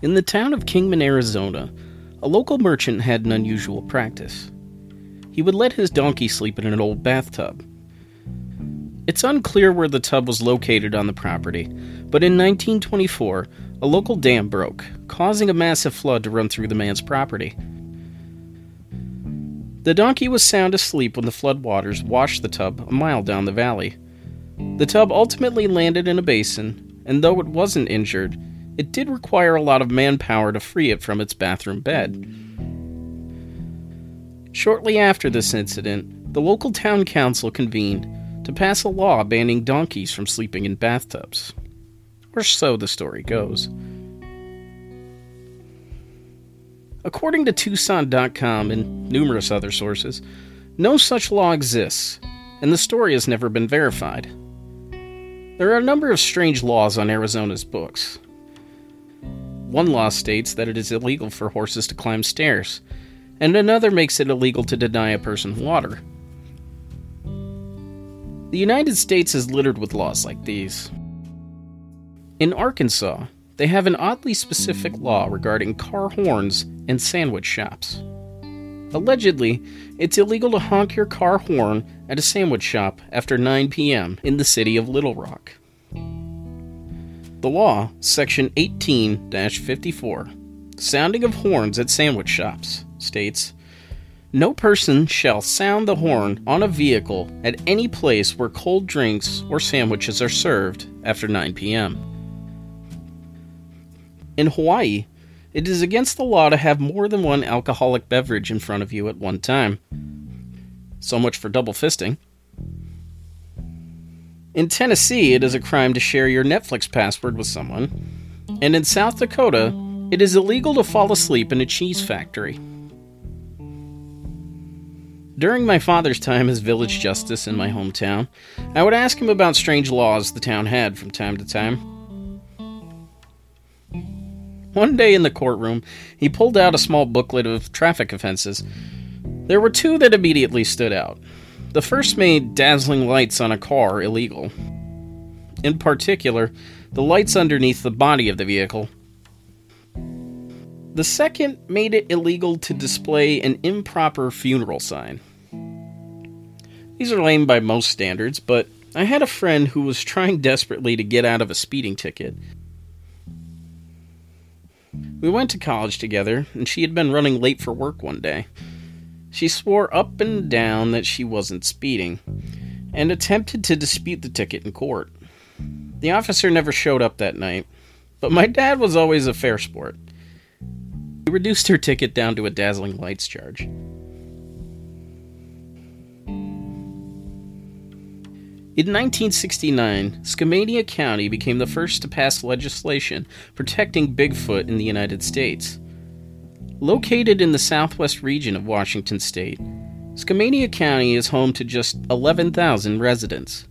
In the town of Kingman, Arizona, a local merchant had an unusual practice. He would let his donkey sleep in an old bathtub. It's unclear where the tub was located on the property, but in 1924, a local dam broke, causing a massive flood to run through the man's property. The donkey was sound asleep when the floodwaters washed the tub a mile down the valley. The tub ultimately landed in a basin, and though it wasn't injured, it did require a lot of manpower to free it from its bathroom bed. Shortly after this incident, the local town council convened to pass a law banning donkeys from sleeping in bathtubs. Or so the story goes. According to Tucson.com and numerous other sources, no such law exists, and the story has never been verified. There are a number of strange laws on Arizona's books. One law states that it is illegal for horses to climb stairs, and another makes it illegal to deny a person water. The United States is littered with laws like these. In Arkansas, they have an oddly specific law regarding car horns and sandwich shops. Allegedly, it's illegal to honk your car horn at a sandwich shop after 9 p.m. in the city of Little Rock. The law, Section 18 54, Sounding of Horns at Sandwich Shops, states No person shall sound the horn on a vehicle at any place where cold drinks or sandwiches are served after 9 p.m. In Hawaii, it is against the law to have more than one alcoholic beverage in front of you at one time. So much for double fisting. In Tennessee, it is a crime to share your Netflix password with someone. And in South Dakota, it is illegal to fall asleep in a cheese factory. During my father's time as village justice in my hometown, I would ask him about strange laws the town had from time to time. One day in the courtroom, he pulled out a small booklet of traffic offenses. There were two that immediately stood out. The first made dazzling lights on a car illegal. In particular, the lights underneath the body of the vehicle. The second made it illegal to display an improper funeral sign. These are lame by most standards, but I had a friend who was trying desperately to get out of a speeding ticket. We went to college together, and she had been running late for work one day. She swore up and down that she wasn't speeding, and attempted to dispute the ticket in court. The officer never showed up that night, but my dad was always a fair sport. He reduced her ticket down to a dazzling lights charge. In 1969, Skamania County became the first to pass legislation protecting Bigfoot in the United States. Located in the southwest region of Washington state, Skamania County is home to just 11,000 residents.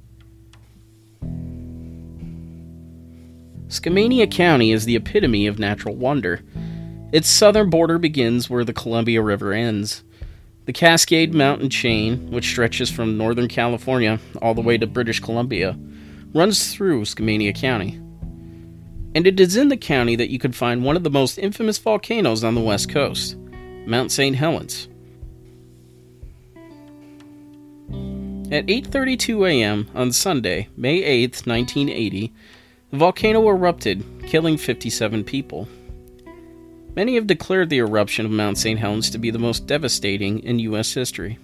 Skamania County is the epitome of natural wonder. Its southern border begins where the Columbia River ends. The Cascade Mountain chain, which stretches from northern California all the way to British Columbia, runs through Skamania County and it is in the county that you can find one of the most infamous volcanoes on the west coast, Mount St. Helens. At 8:32 a.m. on Sunday, May 8, 1980, the volcano erupted, killing 57 people. Many have declared the eruption of Mount St. Helens to be the most devastating in US history.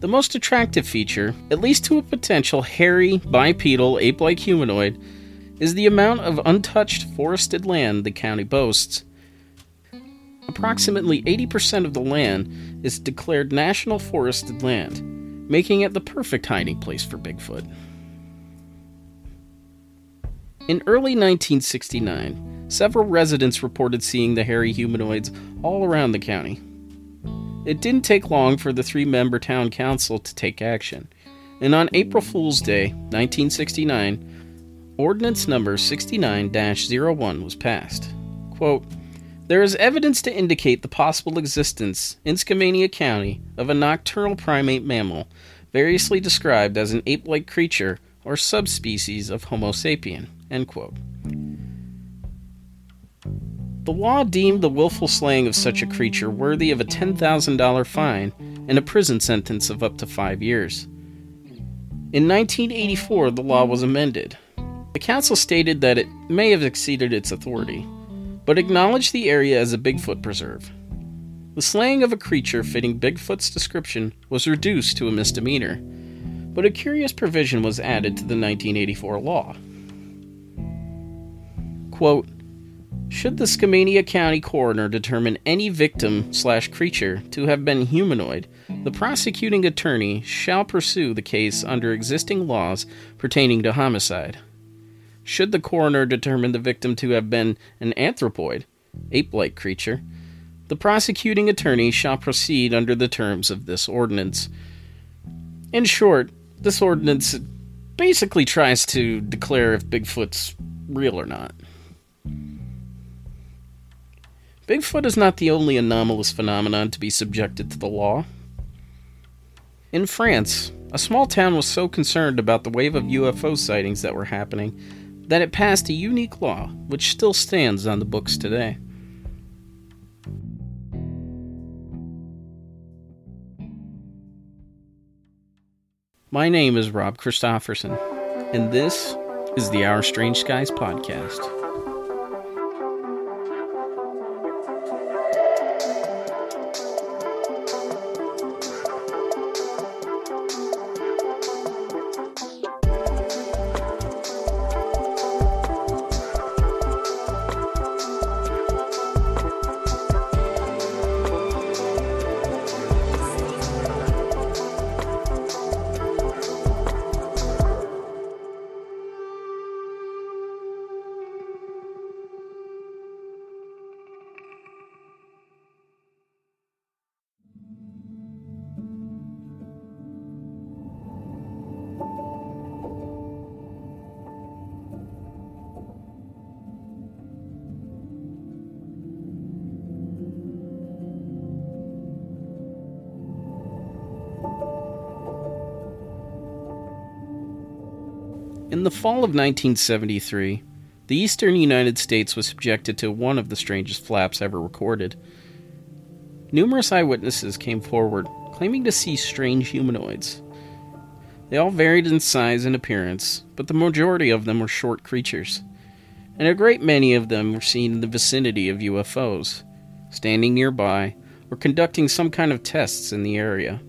The most attractive feature, at least to a potential hairy, bipedal, ape-like humanoid, is the amount of untouched forested land the county boasts. Approximately 80% of the land is declared national forested land, making it the perfect hiding place for Bigfoot. In early 1969, several residents reported seeing the hairy humanoids all around the county. It didn't take long for the three member town council to take action, and on April Fool's Day, 1969, Ordinance number 69 01 was passed. Quote, there is evidence to indicate the possible existence in Skamania County of a nocturnal primate mammal, variously described as an ape like creature or subspecies of Homo sapien. The law deemed the willful slaying of such a creature worthy of a $10,000 fine and a prison sentence of up to five years. In 1984, the law was amended. The council stated that it may have exceeded its authority, but acknowledged the area as a Bigfoot preserve. The slaying of a creature fitting Bigfoot's description was reduced to a misdemeanor, but a curious provision was added to the 1984 law. Quote, should the Skamania County coroner determine any victim slash creature to have been humanoid, the prosecuting attorney shall pursue the case under existing laws pertaining to homicide. Should the coroner determine the victim to have been an anthropoid, ape like creature, the prosecuting attorney shall proceed under the terms of this ordinance. In short, this ordinance basically tries to declare if Bigfoot's real or not. Bigfoot is not the only anomalous phenomenon to be subjected to the law. In France, a small town was so concerned about the wave of UFO sightings that were happening that it passed a unique law which still stands on the books today. My name is Rob Christofferson, and this is the Our Strange Skies podcast. In the fall of 1973, the eastern United States was subjected to one of the strangest flaps ever recorded. Numerous eyewitnesses came forward claiming to see strange humanoids. They all varied in size and appearance, but the majority of them were short creatures, and a great many of them were seen in the vicinity of UFOs, standing nearby, or conducting some kind of tests in the area,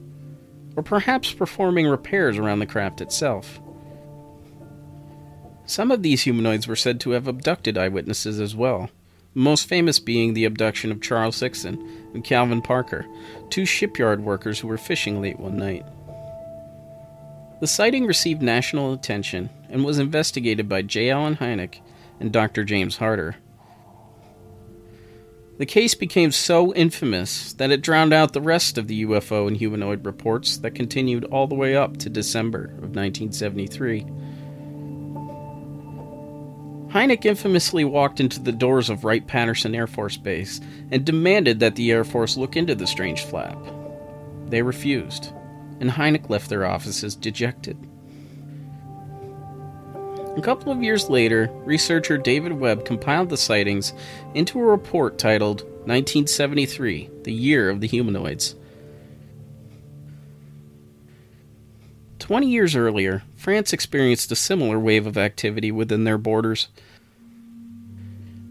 or perhaps performing repairs around the craft itself. Some of these humanoids were said to have abducted eyewitnesses as well, most famous being the abduction of Charles Hickson and Calvin Parker, two shipyard workers who were fishing late one night. The sighting received national attention and was investigated by J. Allen Hynek and Dr. James Harder. The case became so infamous that it drowned out the rest of the UFO and humanoid reports that continued all the way up to December of 1973. Hynek infamously walked into the doors of Wright Patterson Air Force Base and demanded that the Air Force look into the strange flap. They refused, and Hynek left their offices dejected. A couple of years later, researcher David Webb compiled the sightings into a report titled 1973 The Year of the Humanoids. Twenty years earlier, France experienced a similar wave of activity within their borders.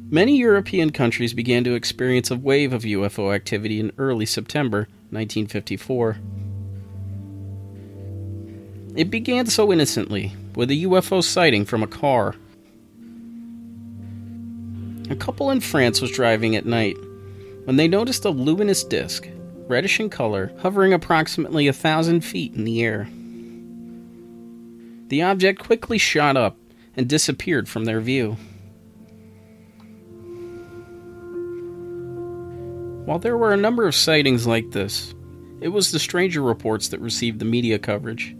Many European countries began to experience a wave of UFO activity in early September 1954. It began so innocently, with a UFO sighting from a car. A couple in France was driving at night when they noticed a luminous disk, reddish in color, hovering approximately a thousand feet in the air. The object quickly shot up and disappeared from their view. While there were a number of sightings like this, it was the stranger reports that received the media coverage.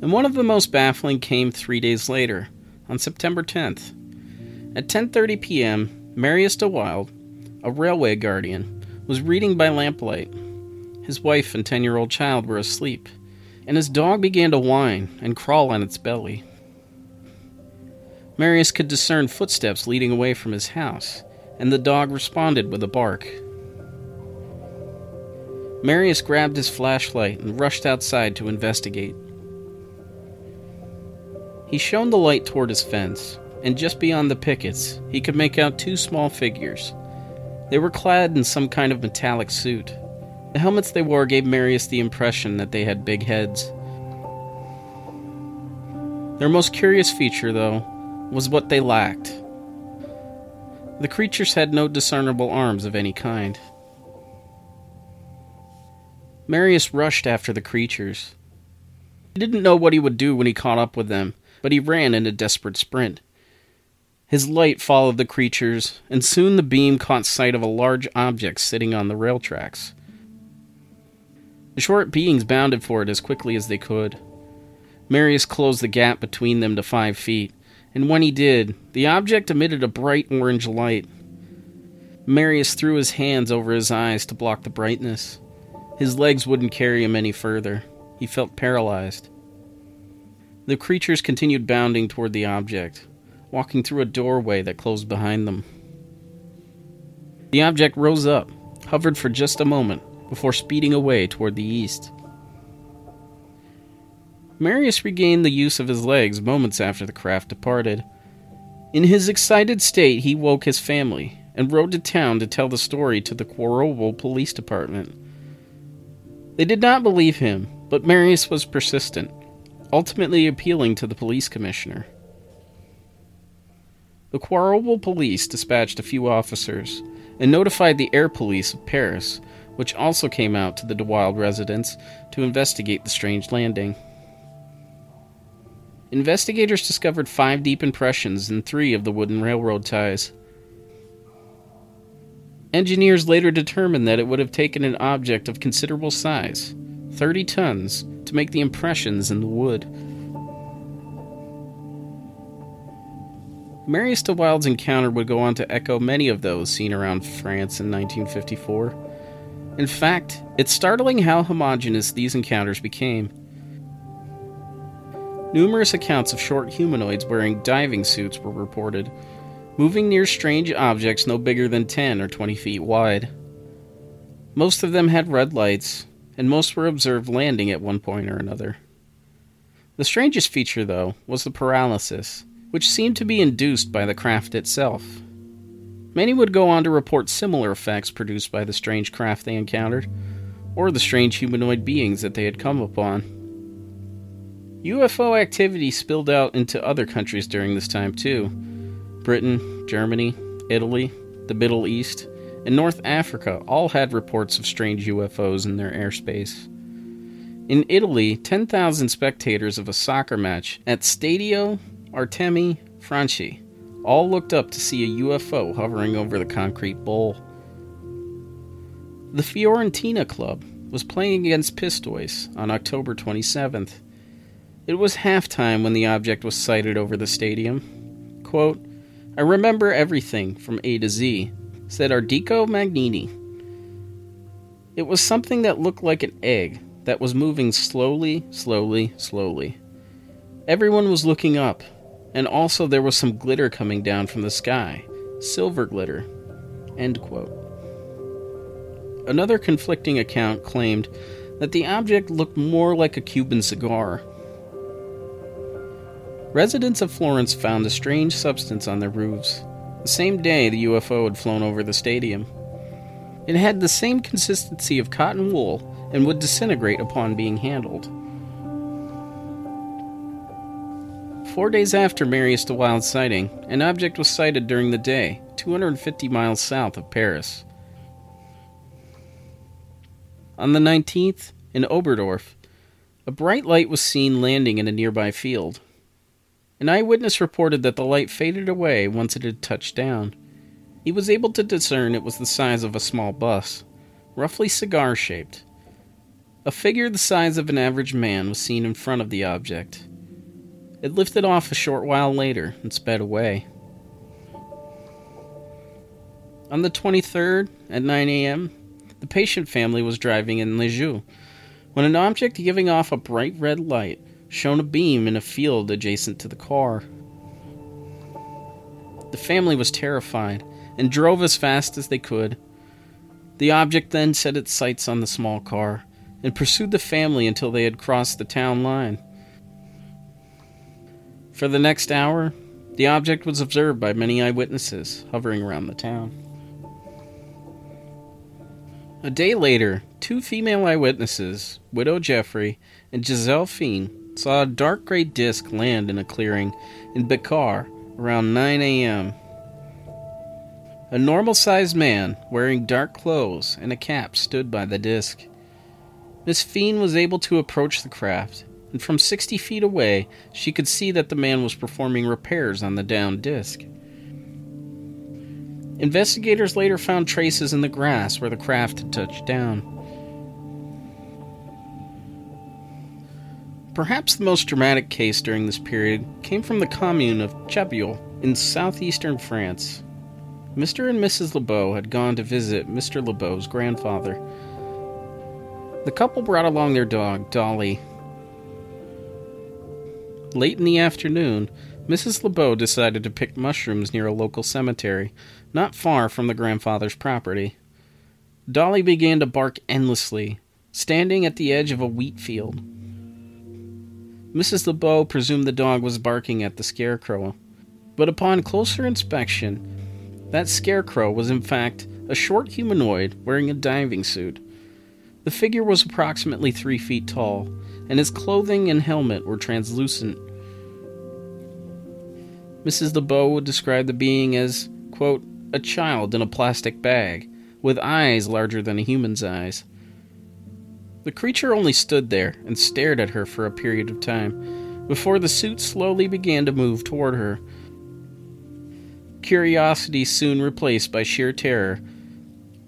And one of the most baffling came 3 days later, on September 10th. At 10:30 p.m., Marius de Wilde, a railway guardian, was reading by lamplight. His wife and 10-year-old child were asleep and his dog began to whine and crawl on its belly. Marius could discern footsteps leading away from his house, and the dog responded with a bark. Marius grabbed his flashlight and rushed outside to investigate. He shone the light toward his fence, and just beyond the pickets, he could make out two small figures. They were clad in some kind of metallic suit. The helmets they wore gave Marius the impression that they had big heads. Their most curious feature, though, was what they lacked. The creatures had no discernible arms of any kind. Marius rushed after the creatures. He didn't know what he would do when he caught up with them, but he ran in a desperate sprint. His light followed the creatures, and soon the beam caught sight of a large object sitting on the rail tracks. The short beings bounded for it as quickly as they could. Marius closed the gap between them to five feet, and when he did, the object emitted a bright orange light. Marius threw his hands over his eyes to block the brightness. His legs wouldn't carry him any further. He felt paralyzed. The creatures continued bounding toward the object, walking through a doorway that closed behind them. The object rose up, hovered for just a moment, before speeding away toward the east. Marius regained the use of his legs moments after the craft departed. In his excited state, he woke his family and rode to town to tell the story to the Quarouble Police Department. They did not believe him, but Marius was persistent, ultimately appealing to the police commissioner. The Quarouble police dispatched a few officers and notified the air police of Paris, which also came out to the De Wilde residence to investigate the strange landing. Investigators discovered five deep impressions in three of the wooden railroad ties. Engineers later determined that it would have taken an object of considerable size, 30 tons, to make the impressions in the wood. Marius de Wilde's encounter would go on to echo many of those seen around France in 1954. In fact, it's startling how homogenous these encounters became. Numerous accounts of short humanoids wearing diving suits were reported, moving near strange objects no bigger than 10 or 20 feet wide. Most of them had red lights, and most were observed landing at one point or another. The strangest feature, though, was the paralysis, which seemed to be induced by the craft itself. Many would go on to report similar effects produced by the strange craft they encountered, or the strange humanoid beings that they had come upon. UFO activity spilled out into other countries during this time, too Britain, Germany, Italy, the Middle East, and North Africa all had reports of strange UFOs in their airspace. In Italy, 10,000 spectators of a soccer match at Stadio Artemio Franchi all looked up to see a UFO hovering over the concrete bowl. The Fiorentina club was playing against Pistoiese on October 27th. It was halftime when the object was sighted over the stadium. Quote, I remember everything from A to Z, said Ardico Magnini. It was something that looked like an egg that was moving slowly, slowly, slowly. Everyone was looking up, and also there was some glitter coming down from the sky silver glitter. End quote. Another conflicting account claimed that the object looked more like a Cuban cigar Residents of Florence found a strange substance on their roofs. The same day the UFO had flown over the stadium. It had the same consistency of cotton wool and would disintegrate upon being handled. Four days after Marius de Wilde's sighting, an object was sighted during the day, 250 miles south of Paris. On the 19th, in Oberdorf, a bright light was seen landing in a nearby field. An eyewitness reported that the light faded away once it had touched down. He was able to discern it was the size of a small bus, roughly cigar shaped. A figure the size of an average man was seen in front of the object. It lifted off a short while later and sped away. On the 23rd, at 9 a.m., the patient family was driving in Lisieux when an object giving off a bright red light shone a beam in a field adjacent to the car. The family was terrified and drove as fast as they could. The object then set its sights on the small car and pursued the family until they had crossed the town line. For the next hour, the object was observed by many eyewitnesses hovering around the town. A day later, two female eyewitnesses, Widow Jeffrey and Giselle Fien, saw a dark gray disc land in a clearing in Bicar around 9 a.m. A normal sized man wearing dark clothes and a cap stood by the disc. Miss Fien was able to approach the craft, and from 60 feet away, she could see that the man was performing repairs on the down disc. Investigators later found traces in the grass where the craft had touched down. Perhaps the most dramatic case during this period came from the commune of Chabeuil in southeastern France. Mr. and Mrs. LeBeau had gone to visit Mr. LeBeau's grandfather. The couple brought along their dog, Dolly. Late in the afternoon, Mrs. LeBeau decided to pick mushrooms near a local cemetery, not far from the grandfather's property. Dolly began to bark endlessly, standing at the edge of a wheat field. Mrs. LeBeau presumed the dog was barking at the scarecrow, but upon closer inspection, that scarecrow was in fact a short humanoid wearing a diving suit. The figure was approximately three feet tall, and his clothing and helmet were translucent. Mrs. LeBeau would describe the being as, quote, a child in a plastic bag, with eyes larger than a human's eyes. The creature only stood there and stared at her for a period of time, before the suit slowly began to move toward her, curiosity soon replaced by sheer terror.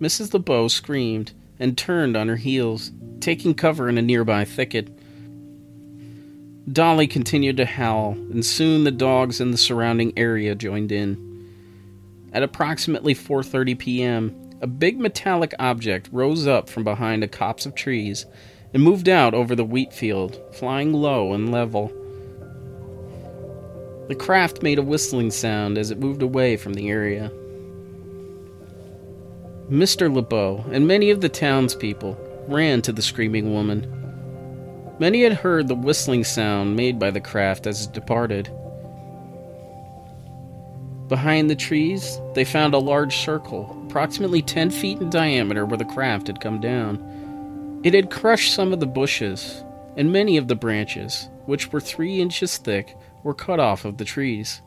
Mrs. LeBeau screamed and turned on her heels, taking cover in a nearby thicket. Dolly continued to howl, and soon the dogs in the surrounding area joined in. At approximately 4:30 p.m., a big metallic object rose up from behind a copse of trees and moved out over the wheat field, flying low and level. The craft made a whistling sound as it moved away from the area. Mr. LeBeau and many of the townspeople ran to the screaming woman. Many had heard the whistling sound made by the craft as it departed. Behind the trees, they found a large circle, approximately 10 feet in diameter, where the craft had come down. It had crushed some of the bushes, and many of the branches, which were three inches thick, were cut off of the trees.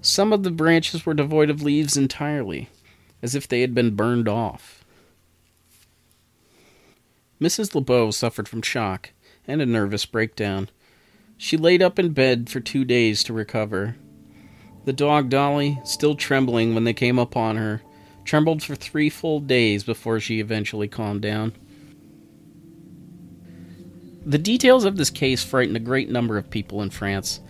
Some of the branches were devoid of leaves entirely, as if they had been burned off. Mrs. LeBeau suffered from shock and a nervous breakdown. She laid up in bed for two days to recover. The dog Dolly, still trembling when they came upon her, trembled for three full days before she eventually calmed down. The details of this case frightened a great number of people in France.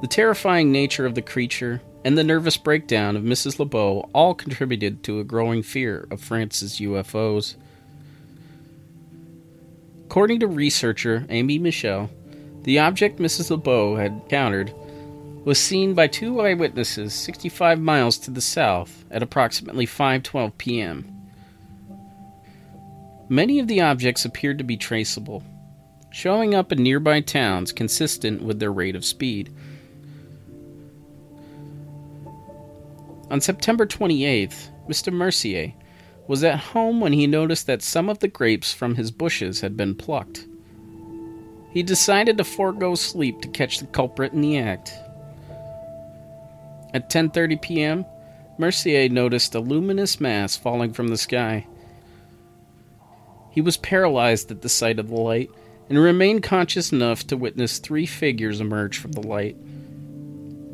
The terrifying nature of the creature and the nervous breakdown of Mrs. LeBeau all contributed to a growing fear of France's UFOs. According to researcher Aime Michel, the object Mrs. LeBeau had encountered was seen by two eyewitnesses 65 miles to the south at approximately 5:12 p.m. Many of the objects appeared to be traceable, showing up in nearby towns consistent with their rate of speed. On September 28th, Mr. Mercier was at home when he noticed that some of the grapes from his bushes had been plucked. He decided to forego sleep to catch the culprit in the act. At 10:30 p.m., Mercier noticed a luminous mass falling from the sky. He was paralyzed at the sight of the light and remained conscious enough to witness three figures emerge from the light.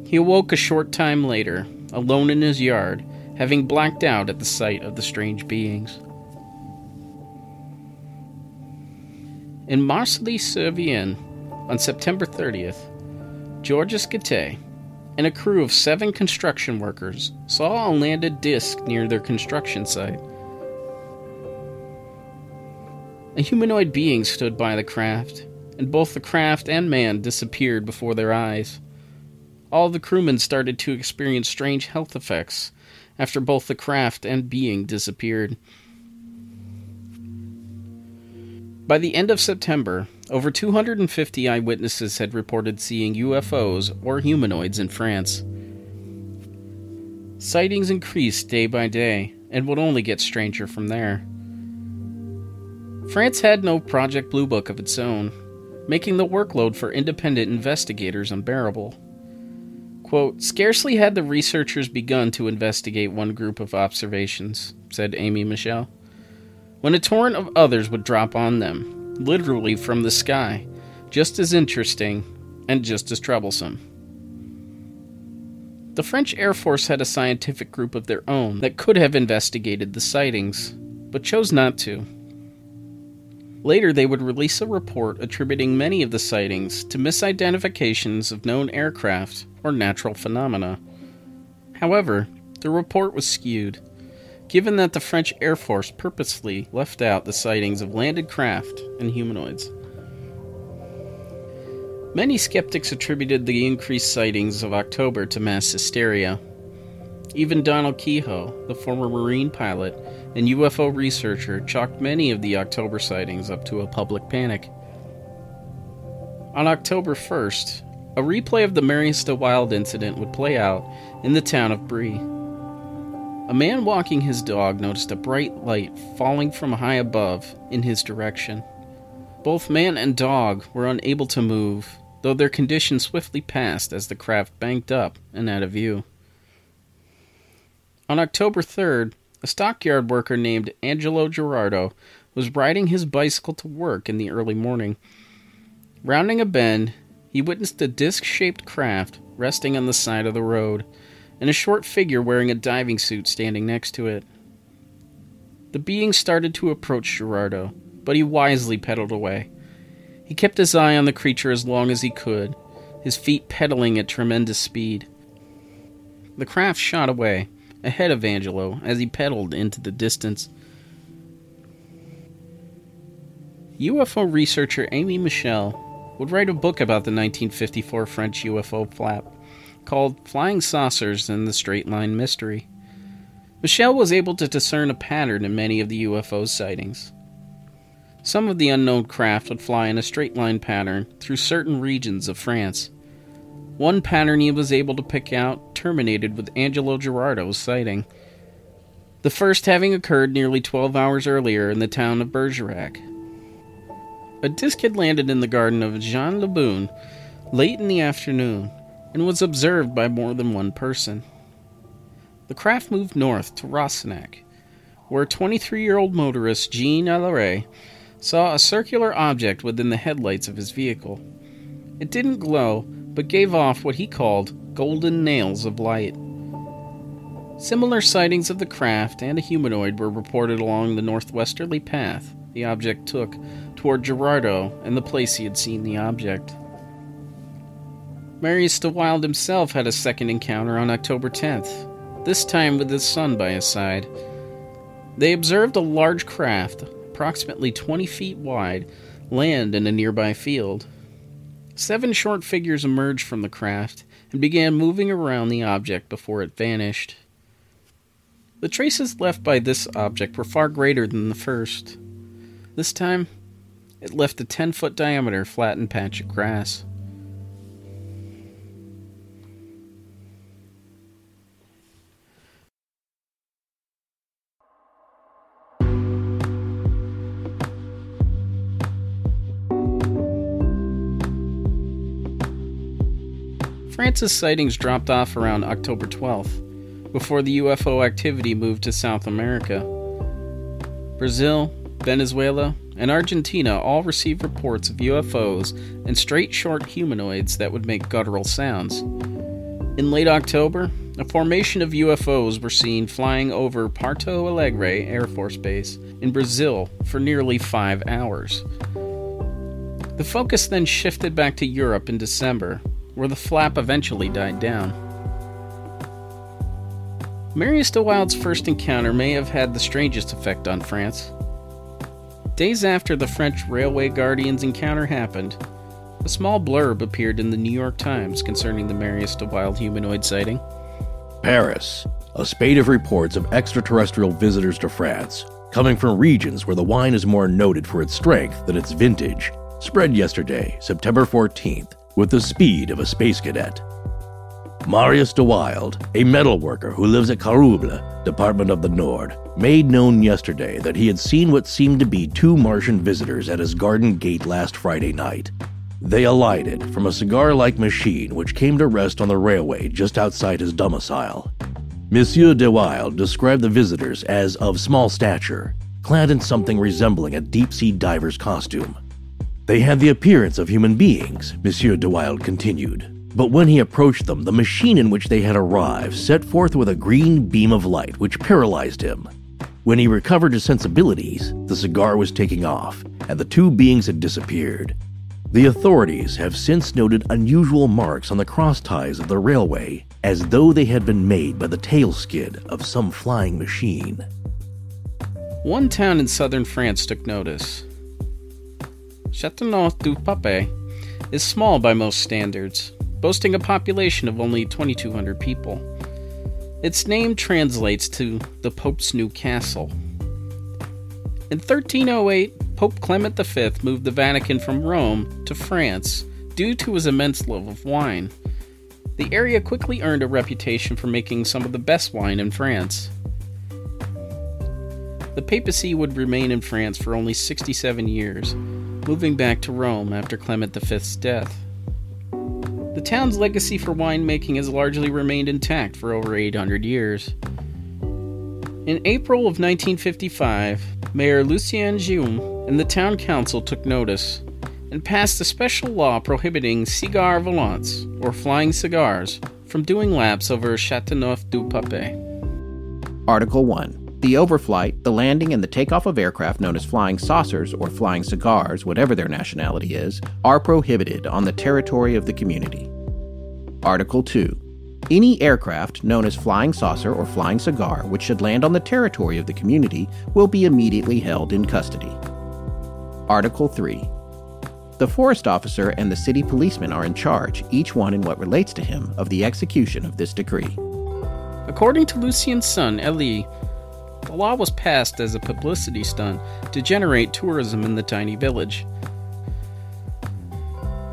He awoke a short time later, alone in his yard, having blacked out at the sight of the strange beings. In Marcilly-sur-Vienne, on September 30th, Georges Guettet and a crew of seven construction workers saw a landed disc near their construction site. A humanoid being stood by the craft, and both the craft and man disappeared before their eyes. All the crewmen started to experience strange health effects, after both the craft and being disappeared. By the end of September, over 250 eyewitnesses had reported seeing UFOs or humanoids in France. Sightings increased day by day and would only get stranger from there. France had no Project Blue Book of its own, making the workload for independent investigators unbearable. Quote, Scarcely had the researchers begun to investigate one group of observations, said Aime Michel, when a torrent of others would drop on them, literally from the sky, just as interesting and just as troublesome. The French Air Force had a scientific group of their own that could have investigated the sightings, but chose not to. Later, they would release a report attributing many of the sightings to misidentifications of known aircraft or natural phenomena. However, the report was skewed, given that the French Air Force purposely left out the sightings of landed craft and humanoids. Many skeptics attributed the increased sightings of October to mass hysteria. Even Donald Keyhoe, the former Marine pilot, and UFO researcher chalked many of the October sightings up to a public panic. On October 1st, a replay of the Marius Wilde incident would play out in the town of Brie. A man walking his dog noticed a bright light falling from high above in his direction. Both man and dog were unable to move, though their condition swiftly passed as the craft banked up and out of view. On October 3rd, a stockyard worker named Angelo Gerardo was riding his bicycle to work in the early morning. Rounding a bend, he witnessed a disc shaped craft resting on the side of the road, and a short figure wearing a diving suit standing next to it. The being started to approach Gerardo, but he wisely pedaled away. He kept his eye on the creature as long as he could, his feet pedaling at tremendous speed. The craft shot away, ahead of Angelo as he pedaled into the distance. UFO researcher Aime Michel would write a book about the 1954 French UFO flap called Flying Saucers and the Straight Line Mystery. Michel was able to discern a pattern in many of the UFO sightings. Some of the unknown craft would fly in a straight line pattern through certain regions of France. One pattern he was able to pick out terminated with Angelo Gerardo's sighting, the first having occurred nearly 12 hours earlier in the town of Bergerac. A disc had landed in the garden of Jean Lebon late in the afternoon and was observed by more than one person. The craft moved north to Rossinac, where 23 year old motorist Jean Allaire saw a circular object within the headlights of his vehicle. It didn't glow, but gave off what he called golden nails of light. Similar sightings of the craft and a humanoid were reported along the northwesterly path the object took toward Gerardo and the place he had seen the object. Marius de Wilde himself had a second encounter on October 10th, this time with his son by his side. They observed a large craft, approximately 20 feet wide, land in a nearby field. Seven short figures emerged from the craft and began moving around the object before it vanished. The traces left by this object were far greater than the first. This time, it left a 10 foot diameter flattened patch of grass. France's sightings dropped off around October 12th, before the UFO activity moved to South America. Brazil, Venezuela, and Argentina all received reports of UFOs and straight short humanoids that would make guttural sounds. In late October, a formation of UFOs were seen flying over Porto Alegre Air Force Base in Brazil for nearly five hours. The focus then shifted back to Europe in December, where the flap eventually died down. Marius de Wilde's first encounter may have had the strangest effect on France. Days after the French Railway Guardian's encounter happened, a small blurb appeared in the New York Times concerning the Marius de Wilde humanoid sighting. Paris, a spate of reports of extraterrestrial visitors to France, coming from regions where the wine is more noted for its strength than its vintage, spread yesterday, September 14th, with the speed of a space cadet. Marius de Wilde, a metal worker who lives at Quarouble, Department of the Nord, made known yesterday that he had seen what seemed to be two Martian visitors at his garden gate last Friday night. They alighted from a cigar like machine which came to rest on the railway just outside his domicile. Monsieur de Wilde described the visitors as of small stature, clad in something resembling a deep sea diver's costume. They had the appearance of human beings, Monsieur de Wilde continued, but when he approached them, the machine in which they had arrived set forth with a green beam of light which paralyzed him. When he recovered his sensibilities, the cigar was taking off, and the two beings had disappeared. The authorities have since noted unusual marks on the cross ties of the railway, as though they had been made by the tail skid of some flying machine. One town in southern France took notice. Châteauneuf du Pape is small by most standards, boasting a population of only 2,200 people. Its name translates to the Pope's New Castle. In 1308, Pope Clement V moved the Vatican from Rome to France due to his immense love of wine. The area quickly earned a reputation for making some of the best wine in France. The papacy would remain in France for only 67 years, moving back to Rome after Clement V's death. The town's legacy for winemaking has largely remained intact for over 800 years. In April of 1955, Mayor Lucien Guillaume and the town council took notice and passed a special law prohibiting cigar volants, or flying cigars, from doing laps over Chateauneuf du Pape. Article 1 the overflight, the landing, and the takeoff of aircraft known as flying saucers or flying cigars, whatever their nationality is, are prohibited on the territory of the community. Article 2. Any aircraft known as flying saucer or flying cigar which should land on the territory of the community will be immediately held in custody. Article 3. The forest officer and the city policeman are in charge, each one in what relates to him, of the execution of this decree. According to Lucien's son, Elie, the law was passed as a publicity stunt to generate tourism in the tiny village.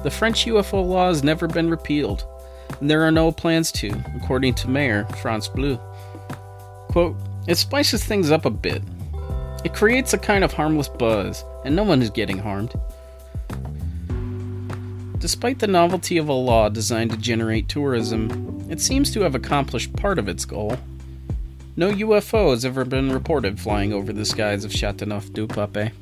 The French UFO law has never been repealed, and there are no plans to, according to Mayor France Bleu. Quote, it spices things up a bit. It creates a kind of harmless buzz, and no one is getting harmed. Despite the novelty of a law designed to generate tourism, it seems to have accomplished part of its goal. No UFO has ever been reported flying over the skies of Chateauneuf du Pape.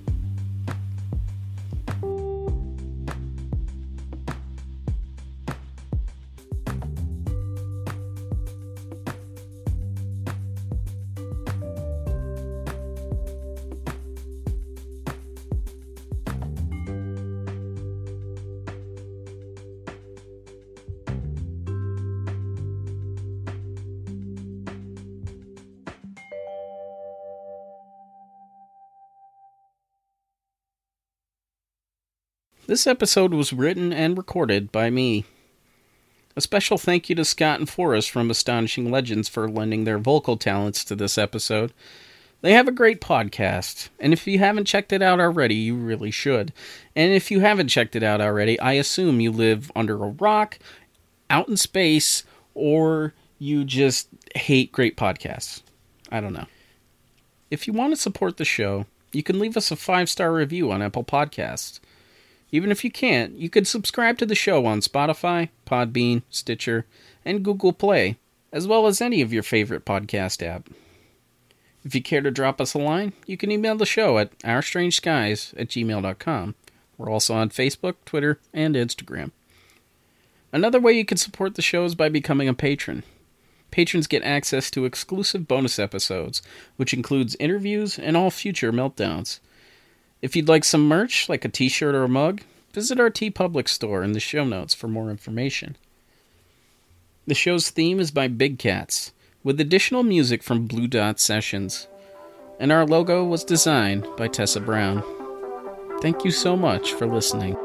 This episode was written and recorded by me. A special thank you to Scott and Forrest from Astonishing Legends for lending their vocal talents to this episode. They have a great podcast, and if you haven't checked it out already, you really should. And if you haven't checked it out already, I assume you live under a rock, out in space, or you just hate great podcasts. I don't know. If you want to support the show, you can leave us a five star review on Apple Podcasts. Even if you can't, you could subscribe to the show on Spotify, Podbean, Stitcher, and Google Play, as well as any of your favorite podcast app. If you care to drop us a line, you can email the show at ourstrangeskies at gmail.com. We're also on Facebook, Twitter, and Instagram. Another way you can support the show is by becoming a patron. Patrons get access to exclusive bonus episodes, which includes interviews and all future meltdowns. If you'd like some merch, like a t shirt or a mug, visit our TeePublic store in the show notes for more information. The show's theme is by Big Cats, with additional music from Blue Dot Sessions. And our logo was designed by Tessa Brown. Thank you so much for listening.